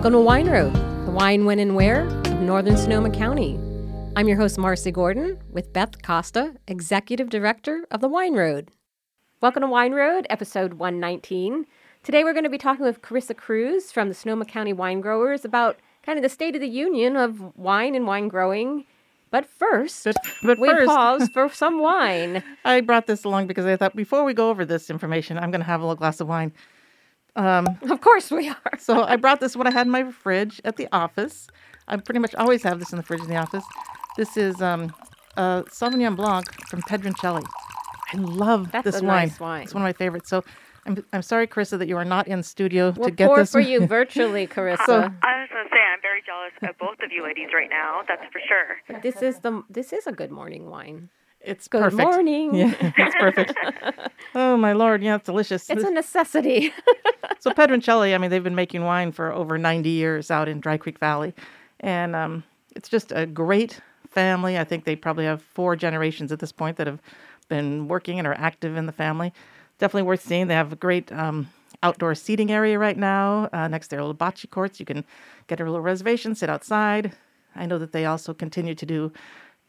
Welcome to Wine Road, the wine, when, and where of Northern Sonoma County. I'm your host, Marcy Gordon, with Beth Costa, Executive Director of the Wine Road. Welcome to Wine Road, episode 119. Today we're going to be talking with Carissa Cruz from the Sonoma County Wine Growers about kind of the state of the union of wine and wine growing. But first, But, but we first, pause for some wine. I brought this along because I thought before we go over this information, I'm going to have a little glass of wine. Of course we are. So I brought this what I had in my fridge at the office. I pretty much always have this in the fridge in the office. This is um, a Sauvignon Blanc from Pedroncelli. I love That's this a wine. nice wine. It's one of my favorites. So I'm, I'm sorry, Carissa, that you are not in studio We'll to get pour this. for you virtually, Carissa. So- I was going to say I'm very jealous of both of you ladies right now. That's for sure. This is the this is a good morning wine. It's Good perfect. morning. Yeah, it's perfect. oh my lord, yeah, it's delicious. It's a necessity. So Pedroncelli, I mean, they've been making wine for over 90 years out in Dry Creek Valley, and um, it's just a great family. I think they probably have four generations at this point that have been working and are active in the family. Definitely worth seeing. They have a great um, outdoor seating area right now uh, next to their little bocce courts. You can get a little reservation, sit outside. I know that they also continue to do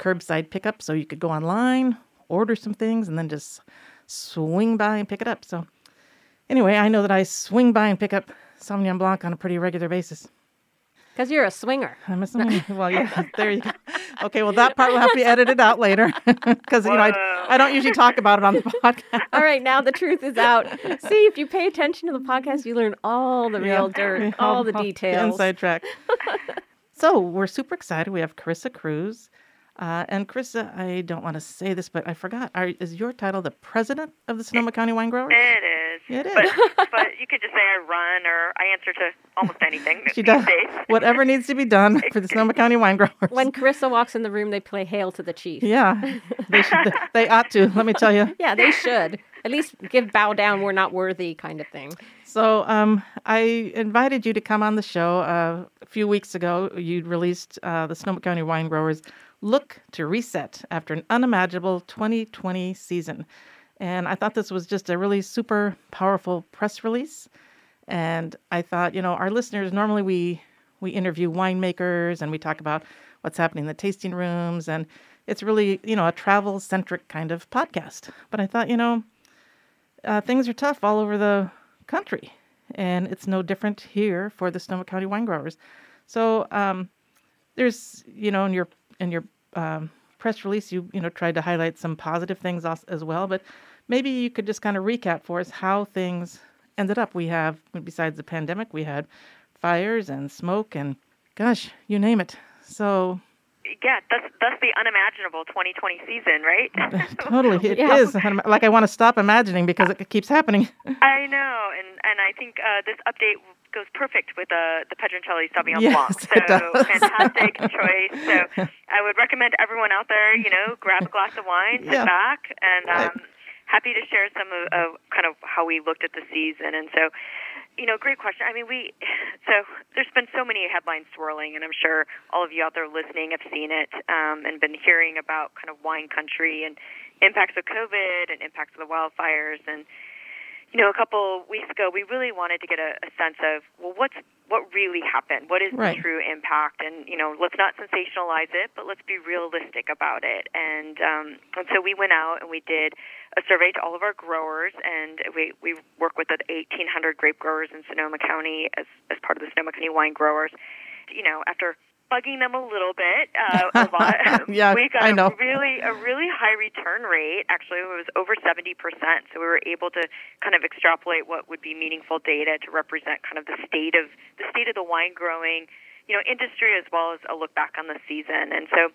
curbside pickup, so you could go online, order some things, and then just swing by and pick it up. So Anyway, I know that I swing by and pick up Sauvignon Blanc on a pretty regular basis. Because you're a swinger. I'm a Sauvignon. well, yeah, there you go. Okay, well, that part will have to be edited out later because you know I, I don't usually talk about it on the podcast. All right, now the truth is out. See, if you pay attention to the podcast, you learn all the real Yeah. dirt, all the details. inside track. so we're super excited. We have Carissa Cruz. Uh, and Carissa, I don't want to say this, but I forgot. Are, is your title the president of the Sonoma County Wine Growers? It is. It is. But, but you could just say I run or I answer to almost anything She does whatever needs to be done for the Sonoma County Wine Growers. When Carissa walks in the room, they play "Hail to the Chief." yeah, they should. They ought to. Let me tell you. Yeah, they should at least give "bow down, we're not worthy" kind of thing. So um, I invited you to come on the show uh, a few weeks ago. You'd released uh, the Sonoma County Wine Growers Look to Reset after an unimaginable 2020 season. And I thought this was just a really super powerful press release. And I thought, you know, our listeners normally we we interview winemakers and we talk about what's happening in the tasting rooms and it's really, you know, a travel centric kind of podcast. But I thought, you know, uh, things are tough all over the country, and it's no different here for the Sonoma County wine growers. So um, there's, you know, in your in your um, press release, you you know tried to highlight some positive things as, as well, but maybe you could just kind of recap for us how things ended up. We have, besides the pandemic, we had fires and smoke and, gosh, you name it. So Yeah, that's that's the unimaginable 2020 season, right? totally, it Yeah. is like I want to stop imagining because it keeps happening. I know, and and I think uh, this update goes perfect with uh, the Pedroncelli Sauvignon Yes, Blanc. So fantastic choice. So I would recommend everyone out there, you know, grab a glass of wine, sit Yeah. back, and Right. um, happy to share some of, of kind of how we looked at the season. And so, you know, great question. I mean, we so there's been so many headlines swirling, and I'm sure all of you out there listening have seen it um, and been hearing about kind of wine country and impacts of COVID and impacts of the wildfires and you know, a couple weeks ago, we really wanted to get a, a sense of well, what's what really happened? What is Right. the true impact? And you know, let's not sensationalize it, but let's be realistic about it. And um, and so we went out and we did a survey to all of our growers, and we we work with the 1,800 grape growers in Sonoma County as as part of the Sonoma County Wine Growers. You know, after bugging them a little bit, uh, a lot, Yeah, we got I know. a really a really high return rate. Actually, it was over 70%. So we were able to kind of extrapolate what would be meaningful data to represent kind of the state of the state of the wine growing, you know, industry as well as a look back on the season. And so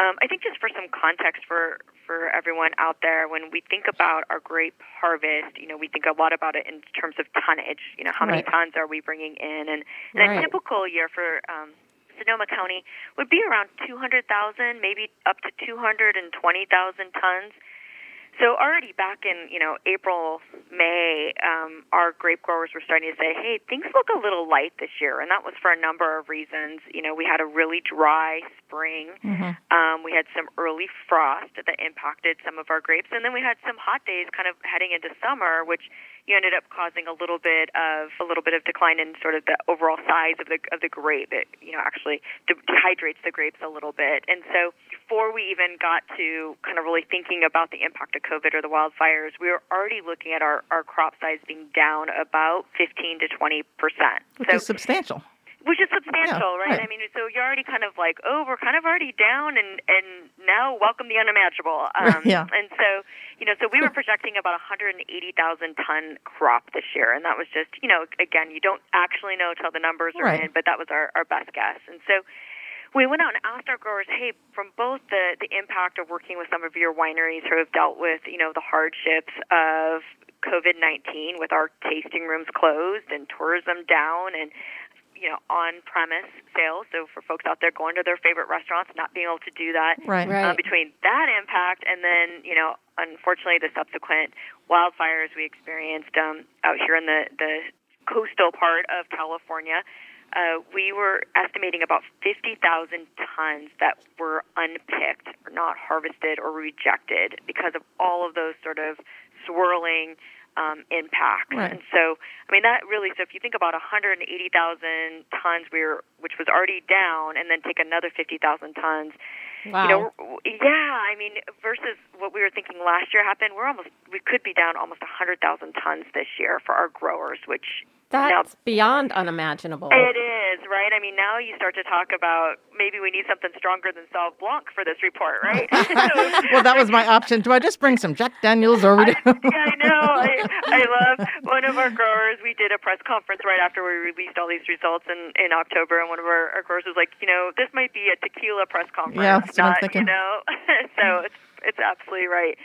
um, I think just for some context for for everyone out there, when we think about our grape harvest, you know, we think a lot about it in terms of tonnage. You know, how many Right. tons are we bringing in? And, and Right. a typical year for um, Sonoma County would be around 200,000, maybe up to 220,000 tons. So already back in you know April, May, um, our grape growers were starting to say, "Hey, things look a little light this year," and that was for a number of reasons. You know, we had a really dry spring. Mm-hmm. Um, we had some early frost that impacted some of our grapes, and then we had some hot days, kind of heading into summer, which you ended up causing a little bit of a little bit of decline in sort of the overall size of the of the grape. It you know actually de- dehydrates the grapes a little bit, and so before we even got to kind of really thinking about the impact of COVID or the wildfires, we were already looking at our our crop size being down about 15 to 20 percent. Which so, is substantial which is substantial, yeah, right? right? I mean, so you're already kind of like, oh, we're kind of already down, and and now welcome the unimaginable. Um, yeah. And so, you know, so we were projecting about 180,000 ton crop this year, and that was just, you know, again, you don't actually know until the numbers are right. in, but that was our our best guess, and so. We went out and asked our growers, hey, from both the, the impact of working with some of your wineries who have dealt with, you know, the hardships of COVID 19 with our tasting rooms closed and tourism down and you know, on-premise sales. So for folks out there going to their favorite restaurants, not being able to do that. Right. right. Uh, between that impact and then, you know, unfortunately the subsequent wildfires we experienced um, out here in the the coastal part of California. Uh, we were estimating about 50,000 tons that were unpicked or not harvested or rejected because of all of those sort of swirling um, impact. Right. And so, I mean, that really, so if you think about 180,000 tons, we were, which was already down, and then take another 50,000 tons. Wow. You know, yeah, I mean, versus what we were thinking last year happened, we're almost, we could be down almost 100,000 tons this year for our growers, which that's now, beyond unimaginable. It is, right? I mean, now you start to talk about maybe we need something stronger than Sauv Blanc for this report, right? well, that was my option. Do I just bring some Jack Daniels over to? I, yeah, I know. I, I love one of our growers. We did a press conference right after we released all these results in, in October, and one of our, our growers was like, you know, this might be a tequila press conference. Yeah, that's not, what I'm thinking. You know, so it's it's absolutely right.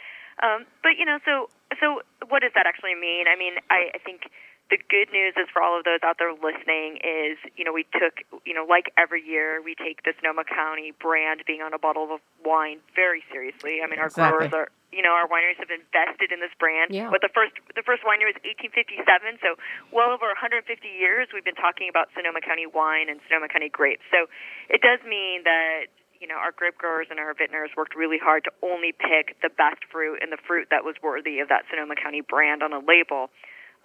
Um, but you know, so so what does that actually mean? I mean, I, I think the good news is for all of those out there listening is, you know, we took, you know, like every year, we take the Sonoma County brand being on a bottle of wine very seriously. I mean, our exactly. growers are, you know, our wineries have invested in this brand. Yeah. But the first, the first winery was 1857, so well over 150 years we've been talking about Sonoma County wine and Sonoma County grapes. So it does mean that you know, our grape growers and our vintners worked really hard to only pick the best fruit and the fruit that was worthy of that Sonoma County brand on a label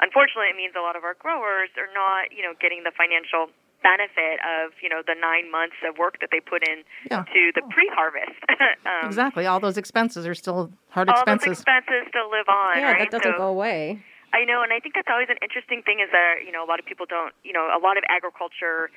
unfortunately, it means a lot of our growers are not, you know, getting the financial benefit of you know the nine months of work that they put in yeah. to the pre-harvest. um, exactly, all those expenses are still hard all expenses. All those expenses still live on. Yeah, right? that doesn't so, go away. I know, and I think that's always an interesting thing is that you know a lot of people don't, you know, a lot of agriculture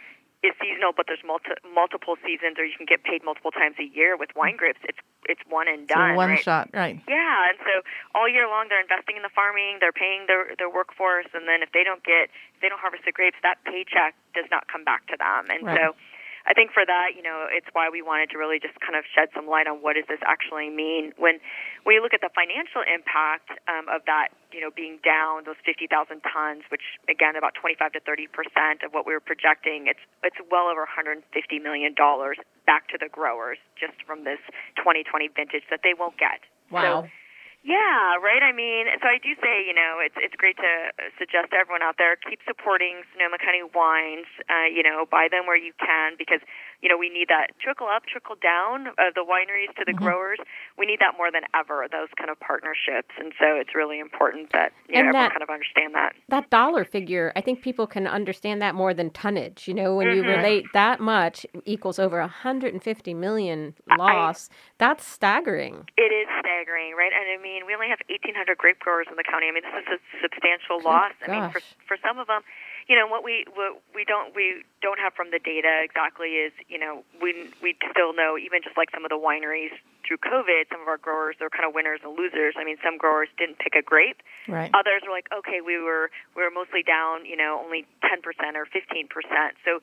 is seasonal, but there's multi- multiple seasons, or you can get paid multiple times a year. With wine grapes, it's it's one and done. So one right? shot, right? Yeah, and so all year long they're investing in the farming, they're paying their their workforce, and then if they don't get if they don't harvest the grapes, that paycheck does not come back to them, and right. so I think for that, you know, it's why we wanted to really just kind of shed some light on what does this actually mean when you look at the financial impact um, of that, you know, being down those 50,000 tons, which again about 25 to 30 percent of what we were projecting. It's it's well over 150 million dollars back to the growers just from this 2020 vintage that they won't get. Wow. So, yeah, right. I mean, so I do say, you know, it's it's great to suggest to everyone out there keep supporting Sonoma County wines. Uh, you know, buy them where you can because you know we need that trickle up, trickle down of the wineries to the mm-hmm. growers. We need that more than ever. Those kind of partnerships, and so it's really important that you and know that, everyone kind of understand that. That dollar figure, I think people can understand that more than tonnage. You know, when mm-hmm. you relate that much equals over 150 million loss, I, that's staggering. It is staggering, right? And I mean mean, we only have 1,800 grape growers in the county. I mean, this is a substantial Good loss. Gosh. I mean, for for some of them, you know, what we what we don't we don't have from the data exactly is, you know, we we still know even just like some of the wineries through COVID, some of our growers they're kind of winners and losers. I mean, some growers didn't pick a grape. Right. Others were like, okay, we were we were mostly down, you know, only 10% or 15%. So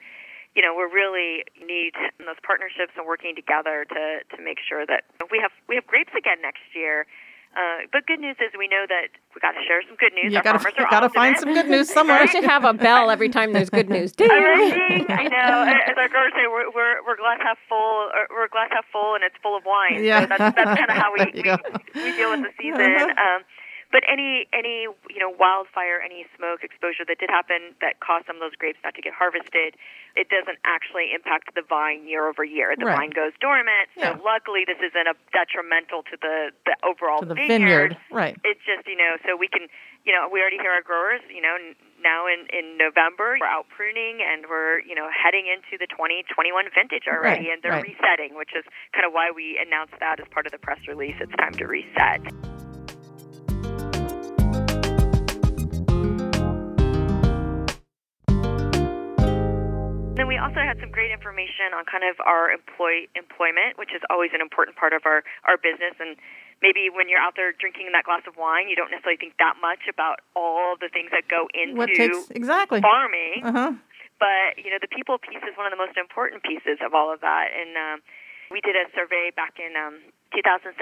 you know, we really need those partnerships and working together to to make sure that we have we have grapes again next year Uh, but good news is we know that we got to share some good news. You gotta, gotta find some good news somewhere. We should have a bell every time there's good news. Ding! All right. I know. As our growers say, we're we're, we're glass half full. Or we're glass half full, and it's full of wine. Yeah. So that's that's kind of how we we, we deal with the season. Um, but any any you know wildfire, any smoke exposure that did happen that caused some of those grapes not to get harvested, it doesn't actually impact the vine year over year. The Right. vine goes dormant. Yeah. So luckily, this isn't a detrimental to the the overall to the vineyard. vineyard. Right. It's just you know so we can you know we already hear our growers you know n- now in in November we're out pruning and we're you know heading into the 2021 vintage already Right, and they're right. resetting which is kind of why we announced that as part of the press release it's time to reset. We also had some great information on kind of our employ employment, which is always an important part of our our business. And maybe when you're out there drinking that glass of wine, you don't necessarily think that much about all the things that go into What takes exactly? farming. Uh huh. But you know, the people piece is one of the most important pieces of all of that. And um, we did a survey back in um, 2017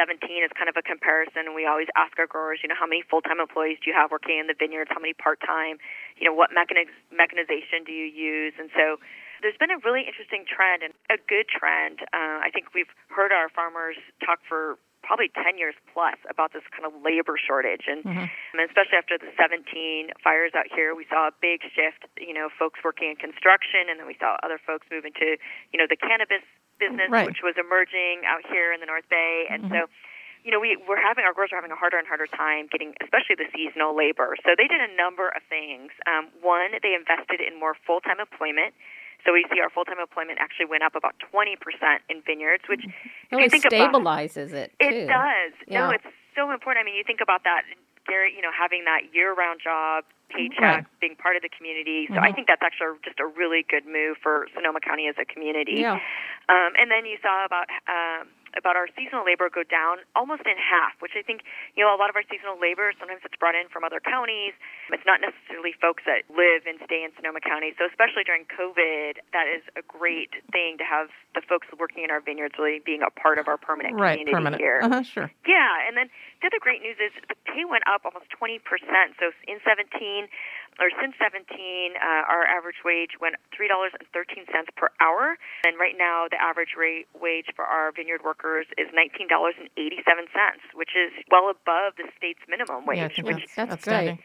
as kind of a comparison, we always ask our growers, you know, how many full-time employees do you have working in the vineyards? How many part-time? You know, what mechaniz- mechanization do you use? And so there's been a really interesting trend and a good trend. Uh, I think we've heard our farmers talk for probably 10 years plus about this kind of labor shortage and, Mhm. and especially after the 17 fires out here we saw a big shift you know folks working in construction and then we saw other folks move into you know the cannabis business Right. which was emerging out here in the north bay and Mhm. so you know we we're having our growers are having a harder and harder time getting especially the seasonal labor so they did a number of things um, one they invested in more full-time employment so we see our full-time employment actually went up about 20% in vineyards which Really you think about stabilizes it, too. it does. No, it's so important. I mean, you think about that, Gary. You know, having that year-round job, paycheck, Right. being part of the community. So I Mhm. think that's actually just a really good move for Sonoma County as a community. Yeah. Um, and then you saw about um, about our seasonal labor go down almost in half, which I think you know a lot of our seasonal labor sometimes it's brought in from other counties. It's not necessarily folks that live and stay in Sonoma County. So especially during COVID, that is a great thing to have the folks working in our vineyards really being a part of our permanent Right. community Permanent. here. Uh huh. Sure. Yeah, and then the other great news is the pay went up almost 20%. So in 17, or since 17, uh, our average wage went $3.13 per hour. And right now, the average rate wage for our vineyard workers is $19.87, which is well above the state's minimum wage. Yeah, I which that's, That's outstanding.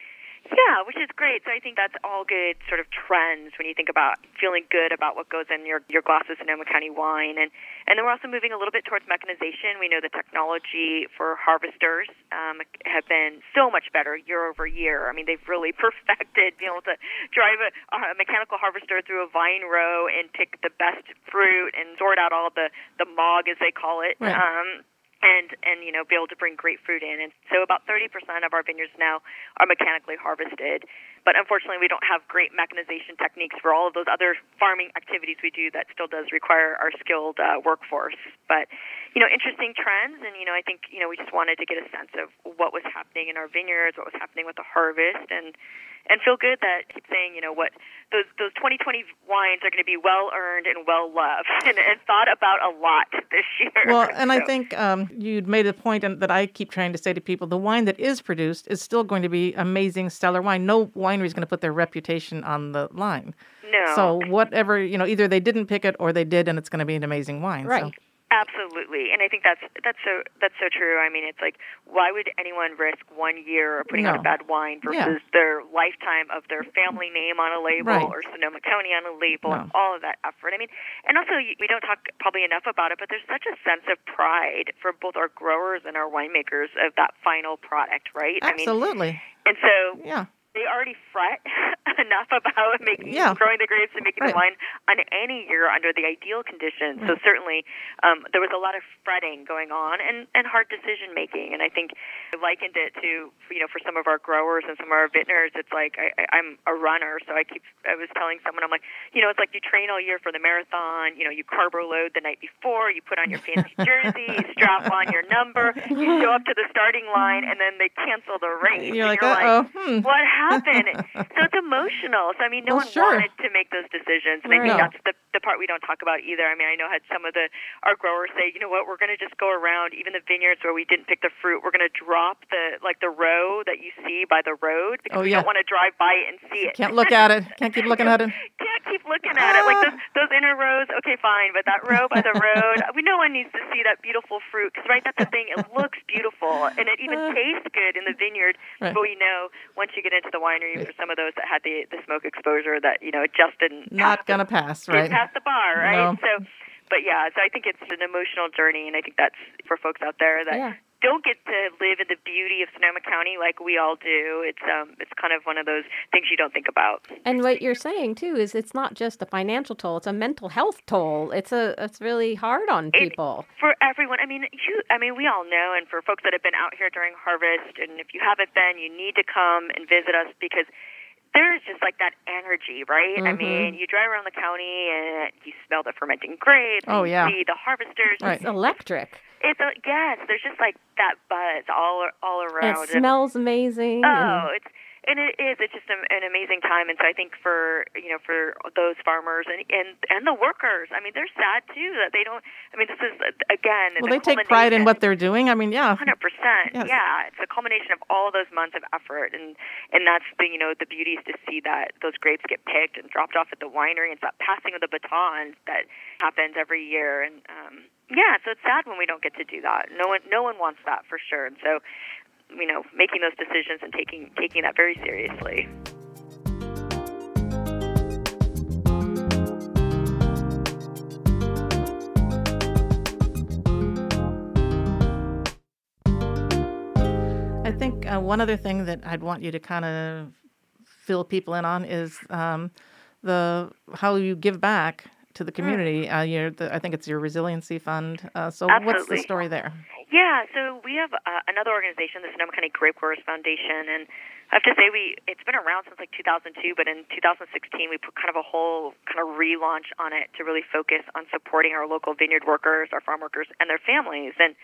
Yeah, which is great. So I think that's all good sort of trends when you think about feeling good about what goes in your your glass of Sonoma County wine, and and then we're also moving a little bit towards mechanization. We know the technology for harvesters um, have been so much better year over year. I mean, they've really perfected being able to drive a, a mechanical harvester through a vine row and pick the best fruit and sort out all the the mog as they call it. Right. Um, and and you know be able to bring great fruit in. And so about 30% of our vineyards now are mechanically harvested. But unfortunately, we don't have great mechanization techniques for all of those other farming activities we do that still does require our skilled uh, workforce. But you know, interesting trends, and you know, I think you know we just wanted to get a sense of what was happening in our vineyards, what was happening with the harvest, and and feel good that keep saying you know what those those 2020 wines are going to be well earned and well loved and, and thought about a lot this year. Well, and I think um, you'd made a point and that I keep trying to say to people: the wine that is produced is still going to be amazing, stellar wine. No winery is going to put their reputation on the line. no. So whatever you know, either they didn't pick it or they did, and it's going to be an amazing wine. Right. So, Absolutely, and I think that's that's so that's so true. I mean, it's like why would anyone risk one year of putting out a bad wine Yeah. versus their lifetime of their family name on a label Right. or Sonoma County on a label and No. all of that effort? I mean, and also we don't talk probably enough about it, but there's such a sense of pride for both our growers and our winemakers of that final product, right? I mean, absolutely. and so yeah. They already fret enough about making Yeah. growing the grapes and making Right. the wine on any year under the ideal conditions. So certainly um, there was a lot of fretting going on and, and hard decision making. And I think I likened it to you know for some of our growers and some of our vintners, it's like I, I, I'm a runner, so I keep I was telling someone I'm like you know it's like you train all year for the marathon. You know you carbo load the night before, you put on your fancy jersey, you strap on your number, you show up to the starting line, and then they cancel the race. You're and like, you're oh. Hmm. what happened? So it's emotional. So I mean, no Well, one sure. wanted to make those decisions, and I think that's the the part we don't talk about either. I mean, I know had some of the our growers say, you know what, we're going to just go around even the vineyards where we didn't pick the fruit. We're going to drop the like the row that you see by the road because Oh, we yeah. don't want to drive by it and see it. Can't look at it. Can't keep looking at it. Can't keep looking at it like those those inner rows. Okay, fine, but that row by the road, we no one needs to see that beautiful fruit because right, that's the thing. It looks beautiful and it even Uh. tastes good in the vineyard. Right. But we know once you get into the winery, for some of those that had the the smoke exposure, that you know it just didn't Not pass gonna pass, right? pass the bar, right? No. So. But yeah, so I think it's an emotional journey, and I think that's for folks out there that Yeah. Don't get to live in the beauty of Sonoma County like we all do. It's um, it's kind of one of those things you don't think about. And what you're saying too is it's not just a financial toll; it's a mental health toll. It's a it's really hard on people. for everyone. I mean, you. I mean, we all know, and for folks that have been out here during harvest, and if you haven't been, you need to come and visit us because there's just like that energy, right? I Mhm. mean, you drive around the county and you smell the fermenting grapes. Oh, yeah. You see the harvesters. Right. It's electric. It's a, yes. There's just like that buzz all all around. it smells amazing. Oh, and it's and it is. It's just an, an amazing time, and so I think for you know for those farmers and and and the workers, I mean they're sad too that they don't. I mean this is again. Well, the they take pride in what they're doing. I mean, yeah. Hundred percent. Yes. Yeah, it's a culmination of all those months of effort, and and that's the you know the beauty is to see that those grapes get picked and dropped off at the winery. and that passing of the baton that happens every year, and um, yeah, so it's sad when we don't get to do that. No one no one wants that for sure, and so you know making those decisions and taking taking that very seriously. I think uh, one other thing that I'd want you to kind of fill people in on is um, the how you give back to the community. Uh, your, the, I think it's your resiliency fund. Uh, so what's the story there? Yeah, so we have uh, another organization, the Sonoma County Grape Growers Foundation, and I have to say we it's been around since like 2002, but in 2016 we put kind of a whole kind of relaunch on it to really focus on supporting our local vineyard workers, our farm workers, and their families. And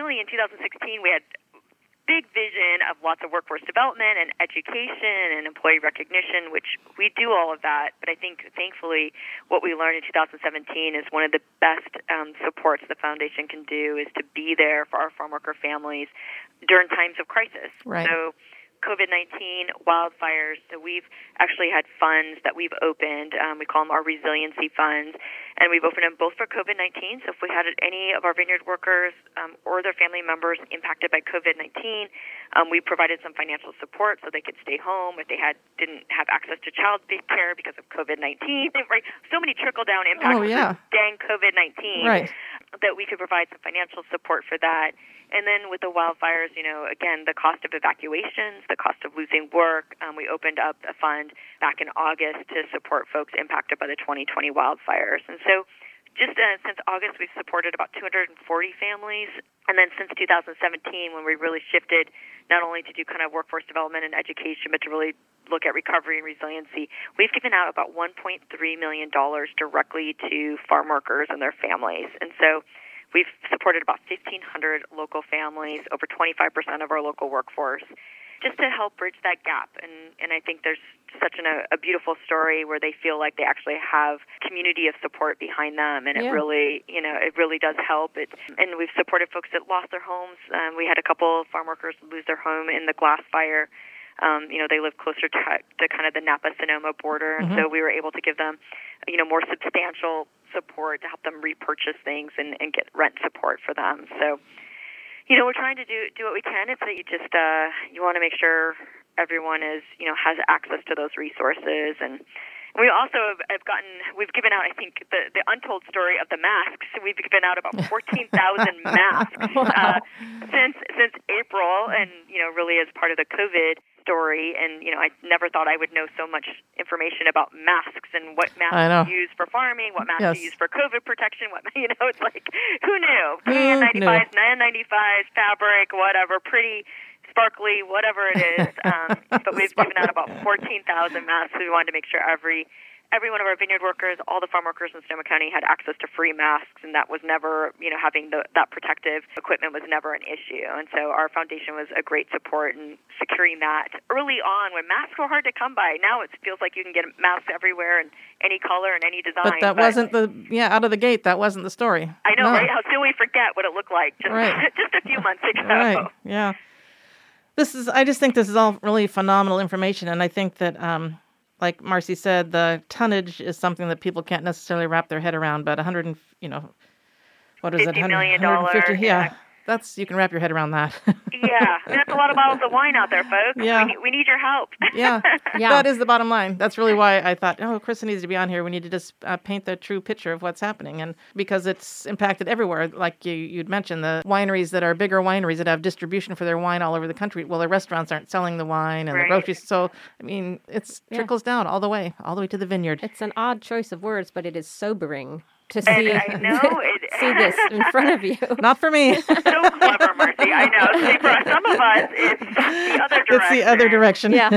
really in 2016 we had big vision of lots of workforce development and education and employee recognition, which we do all of that. But I think, thankfully, what we learned in 2017 is one of the best um, supports the foundation can do is to be there for our farm worker families during times of crisis. Right. So. COVID 19, wildfires. So, we've actually had funds that we've opened. Um, we call them our resiliency funds. And we've opened them both for COVID 19. So, if we had any of our vineyard workers um, or their family members impacted by COVID 19, um, we provided some financial support so they could stay home if they had didn't have access to child care because of COVID 19. Right? So many trickle down impacts. Oh, yeah. Dang COVID 19 Right. that we could provide some financial support for that. And then with the wildfires, you know, again, the cost of evacuations, the cost of losing work, um, we opened up a fund back in August to support folks impacted by the 2020 wildfires. And so just uh, since August, we've supported about 240 families. And then since 2017, when we really shifted not only to do kind of workforce development and education, but to really look at recovery and resiliency, we've given out about $1.3 million directly to farm workers and their families. And so we've supported about 1,500 local families, over 25% of our local workforce, just to help bridge that gap. And, and I think there's such an, a, a beautiful story where they feel like they actually have community of support behind them, and Yeah. it really, you know, it really does help. It, and we've supported folks that lost their homes. Um, we had a couple farm workers lose their home in the glass fire. Um, you know, they live closer to, to kind of the Napa Sonoma border, and so we were able to give them, you know, more substantial support to help them repurchase things and, and get rent support for them. So, you know, we're trying to do do what we can. It's that you just uh, you want to make sure everyone is you know has access to those resources and. We also have, have gotten, we've given out, I think, the, the untold story of the masks. We've given out about 14,000 masks uh, since since April, and you know, really as part of the COVID story. And you know, I never thought I would know so much information about masks and what masks you use for farming, what masks Yes. you use for COVID protection. What you know, it's like who knew? Who KN95s, N95s, fabric, whatever, pretty. Sparkly, whatever it is, um, but we've given out about 14,000 masks. We wanted to make sure every every one of our vineyard workers, all the farm workers in Sonoma County had access to free masks, and that was never, you know, having the, that protective equipment was never an issue. And so our foundation was a great support in securing that early on when masks were hard to come by. Now it feels like you can get masks everywhere and any color and any design. But that but, wasn't the yeah out of the gate. That wasn't the story. I know, no. right? How soon we forget what it looked like just right. just a few months ago. Right. Yeah. This is. I just think this is all really phenomenal information, and I think that um, like Marcy said, the tonnage is something that people can't necessarily wrap their head around. But 100, you know, what is it? 100, million dollars. Yeah. Yeah that's you can wrap your head around that. yeah, I mean, that's a lot of bottles of wine out there, folks. Yeah, we, we need your help. yeah, yeah, that is the bottom line. That's really why I thought, oh, Krista needs to be on here. We need to just uh, paint the true picture of what's happening, and because it's impacted everywhere. Like you, you'd mentioned, the wineries that are bigger wineries that have distribution for their wine all over the country. Well, the restaurants aren't selling the wine, and right. the groceries. So, I mean, it trickles yeah. down all the way, all the way to the vineyard. It's an odd choice of words, but it is sobering to see see this in front of you. Not for me. so clever, Marcy. I know. See, for some of us, it's the other direction. It's the other direction. Yeah.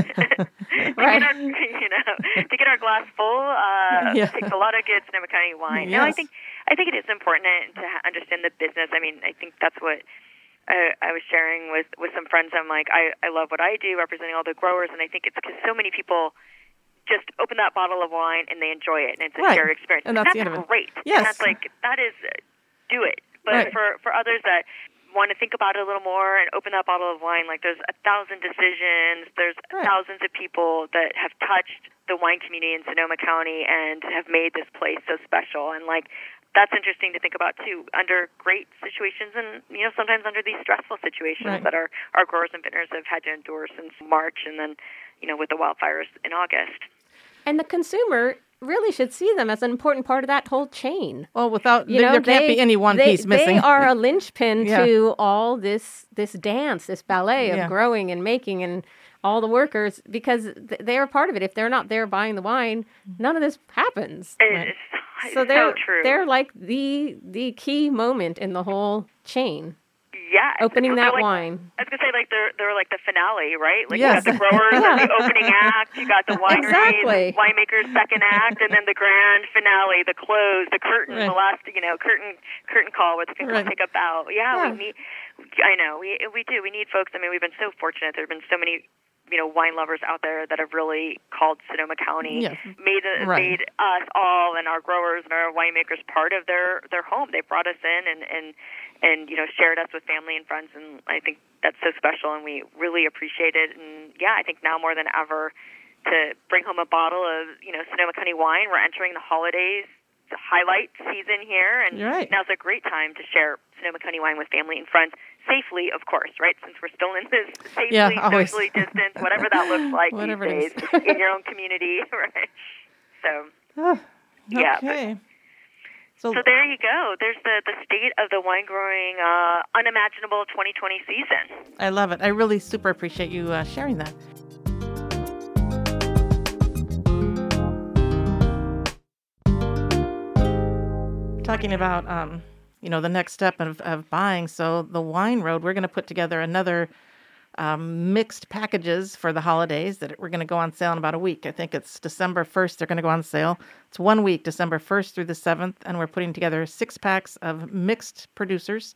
right. Our, you know, to get our glass full uh, yeah. takes a lot of good Sonoma County wine. Yes. No, I think I think it is important to understand the business. I mean, I think that's what. I, I was sharing with with some friends. I'm like, I I love what I do, representing all the growers, and I think it's because so many people just open that bottle of wine and they enjoy it, and it's a right. shared experience. And that's, that's the end of it. great. Yes. And that's like that is uh, do it. But right. for for others that want to think about it a little more and open that bottle of wine, like there's a thousand decisions, there's right. thousands of people that have touched the wine community in Sonoma County and have made this place so special. And like that's interesting to think about too. Under great situations, and you know sometimes under these stressful situations right. that our our growers and vintners have had to endure since March, and then you know with the wildfires in August. And the consumer really should see them as an important part of that whole chain. Well, without you know, there, can't be any one they, piece missing. They are a linchpin yeah. to all this this dance, this ballet of yeah. growing and making and all the workers because they are part of it. If they're not there buying the wine, none of this happens. Right? So they're so they're like the the key moment in the whole chain yeah, opening that like, wine. I was gonna say like they're they're like the finale, right? Like yes. you got the growers yeah. the opening act, you got the winery, exactly. the winemaker's second act, and then the grand finale, the close, the curtain, right. the last you know curtain curtain call where the people right. take a bow. Yeah, yeah, we need. I know we we do. We need folks. I mean, we've been so fortunate. There have been so many you know wine lovers out there that have really called Sonoma County, yes. made uh, right. made us all and our growers and our winemakers part of their their home. They brought us in and and and you know shared us with family and friends and I think that's so special and we really appreciate it. And yeah I think now more than ever to bring home a bottle of you know Sonoma County wine. We're entering the holidays the highlight season here and right. now's a great time to share Sonoma County wine with family and friends safely of course right? Since we're still in this safely yeah, socially distance whatever that looks like whatever these days in your own community right? So oh, okay. yeah. but, so, so there you go. There's the, the state of the wine growing uh, unimaginable 2020 season. I love it. I really super appreciate you uh, sharing that. Talking about, um, you know, the next step of, of buying. So the wine road, we're going to put together another um, mixed packages for the holidays that we're going to go on sale in about a week. I think it's December 1st, they're going to go on sale. It's one week, December 1st through the 7th, and we're putting together six packs of mixed producers.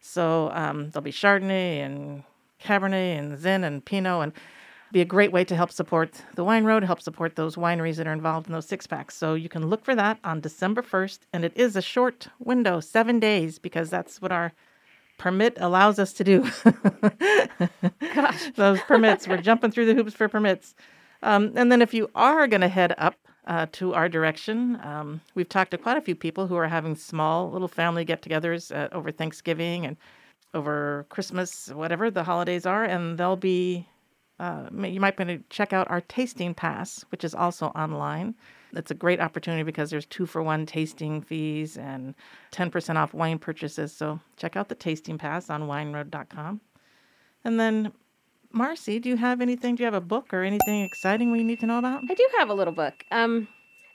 So um, there'll be Chardonnay and Cabernet and Zin and Pinot, and be a great way to help support the Wine Road, help support those wineries that are involved in those six packs. So you can look for that on December 1st, and it is a short window, seven days, because that's what our permit allows us to do. Gosh. Those permits, we're jumping through the hoops for permits. Um, and then if you are going to head up uh, to our direction, um, we've talked to quite a few people who are having small little family get togethers uh, over Thanksgiving and over Christmas, whatever the holidays are, and they'll be. Uh, you might want to check out our tasting pass, which is also online. It's a great opportunity because there's two for one tasting fees and 10% off wine purchases. So check out the tasting pass on wineroad.com. And then, Marcy, do you have anything? Do you have a book or anything exciting we need to know about? I do have a little book. Um,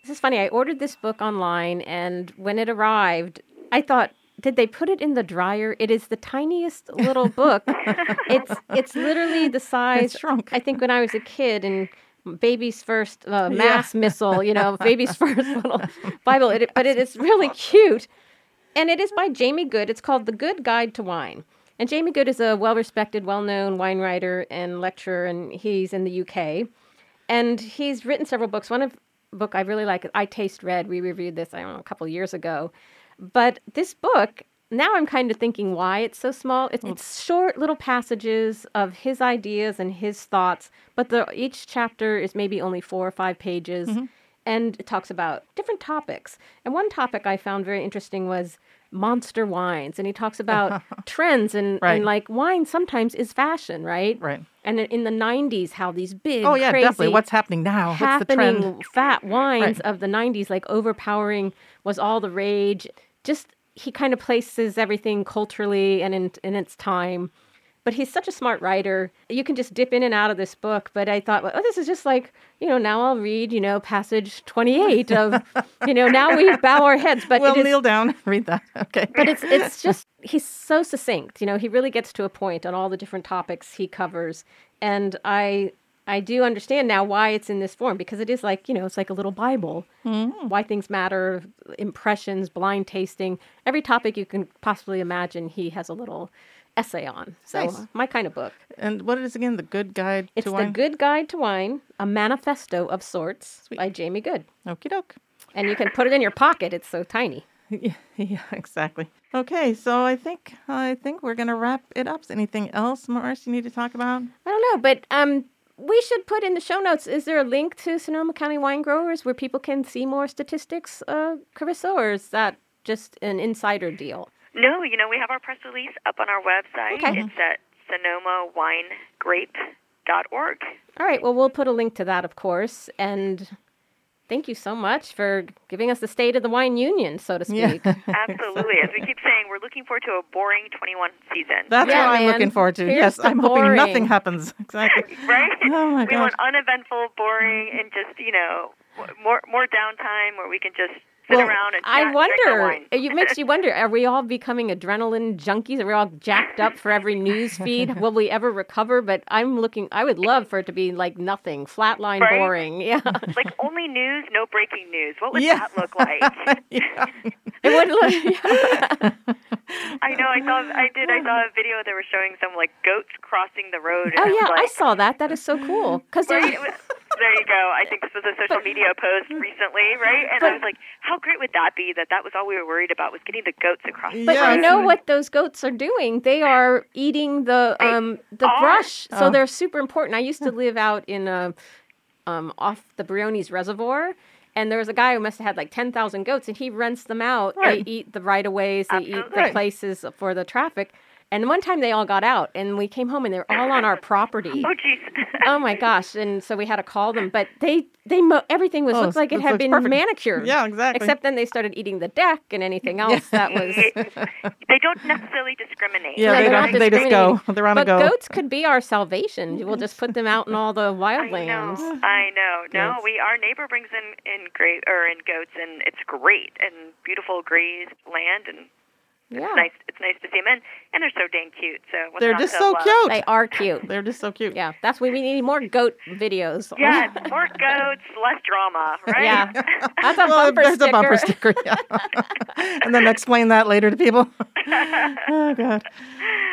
this is funny. I ordered this book online, and when it arrived, I thought, did they put it in the dryer? It is the tiniest little book. it's it's literally the size. It's shrunk. I think when I was a kid and baby's first uh, mass missal, you know, baby's first little Bible. It, but it is really cute. And it is by Jamie Goode. It's called The Goode Guide to Wine. And Jamie Goode is a well respected, well known wine writer and lecturer, and he's in the UK. And he's written several books. One of book I really like, I Taste Red. We reviewed this, I don't know, a couple years ago. But this book, now I'm kind of thinking why it's so small. It's, it's short little passages of his ideas and his thoughts, but the, each chapter is maybe only four or five pages. Mm-hmm. And it talks about different topics. And one topic I found very interesting was monster wines. And he talks about trends and, Right. and like wine sometimes is fashion, right? Right. And in the 90s, how these big, Oh yeah, definitely. What's happening now? What's the trend? happening fat wines of the 90s like overpowering was all the rage just he kind of places everything culturally and in, in its time but he's such a smart writer you can just dip in and out of this book but i thought well, oh this is just like you know now i'll read you know passage 28 of you know now we bow our heads but Well, is kneel down. Read that. Okay. but it's it's just he's so succinct. You know, he really gets to a point on all the different topics he covers, and I I do understand now why it's in this form because it is like you know it's like a little Bible. Why things matter, impressions, blind tasting, every topic you can possibly imagine. He has a little essay on. So Nice. my kind of book. And what is again the good guide It's to the? Goode Guide to Wine, a manifesto of sorts by Jamie Goode, Okie doke. and you can put it in your pocket. It's so tiny. Yeah, yeah, exactly. Okay, so I think I think we're gonna wrap it up. Anything else, Mars, you need to talk about? I don't know, but um, we should put in the show notes. Is there a link to Sonoma County wine growers where people can see more statistics, uh, Carissa, or is that just an insider deal? No, you know, we have our press release up on our website. Okay. It's at sonomawinegrape.org. All right, well, we'll put a link to that, of course, and. Thank you so much for giving us the state of the wine union, so to Yeah. speak. Absolutely. As we keep saying, we're looking forward to a boring 21 season. That's Yeah, what I'm man. looking forward to. Here's yes, I'm hoping nothing happens. Exactly. right? Oh my we gosh. want uneventful, boring, and just, you know, more more downtime where we can just sit Well, around and I chat, drink wonder. It makes you wonder: Are we all becoming adrenaline junkies? Are we all jacked up for every news feed? Will we ever recover? But I'm looking. I would love for it to be like nothing, flatline, Right? boring. Yeah, like only news, no breaking news. What would Yeah. that look like? Yeah. it would look. Yeah. I know. I saw. I did. I saw a video. They were showing some like goats crossing the road. Oh I was yeah, I saw that. That is so cool. Because Right? It was- there you go. I think this was a social media post recently, right? And I was like, how great would that be that that was all we were worried about was getting the goats across the But Yeah, you know what those goats are doing? They are eating the um the are. brush, so Oh. they're super important. I used to live out in a um off the Briones Reservoir. And there was a guy who must have had like 10,000 goats, and he rents them out. Right. They eat the right of ways, they eat the places for the traffic. And one time they all got out, and we came home, and they were all on our property. Oh, jeez. oh my gosh! And so we had to call them, but they they mo- everything was Oh, looked like it had been perfect. manicured. Yeah, exactly. Except then they started eating the deck and anything else that was. they don't necessarily discriminate. Yeah, No, they don't. not They just go. They're on but a go. goats could be our salvation. We'll just put them out in all the I wildlands. know. I know. No, Yes. we our neighbor brings in in gra- or in goats, and it's great and beautiful grazed land, and Yeah, it's nice. It's nice to see them, and and they're so dang cute. So what's They're just so love? cute. they are cute. They're just so cute. Yeah, that's what we need more goat videos. Yes, more goats, less drama, right? Yeah. That's a well, bumper there's sticker. a bumper sticker. Yeah. and then explain that later to people. oh God.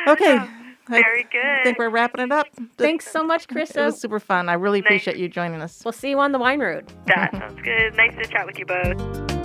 Okay. Oh, I Very good. I think we're wrapping it up. Thanks so much, Chris. It was super fun. I really appreciate you joining us. We'll see you on the wine road. That sounds good. Nice to chat with you both.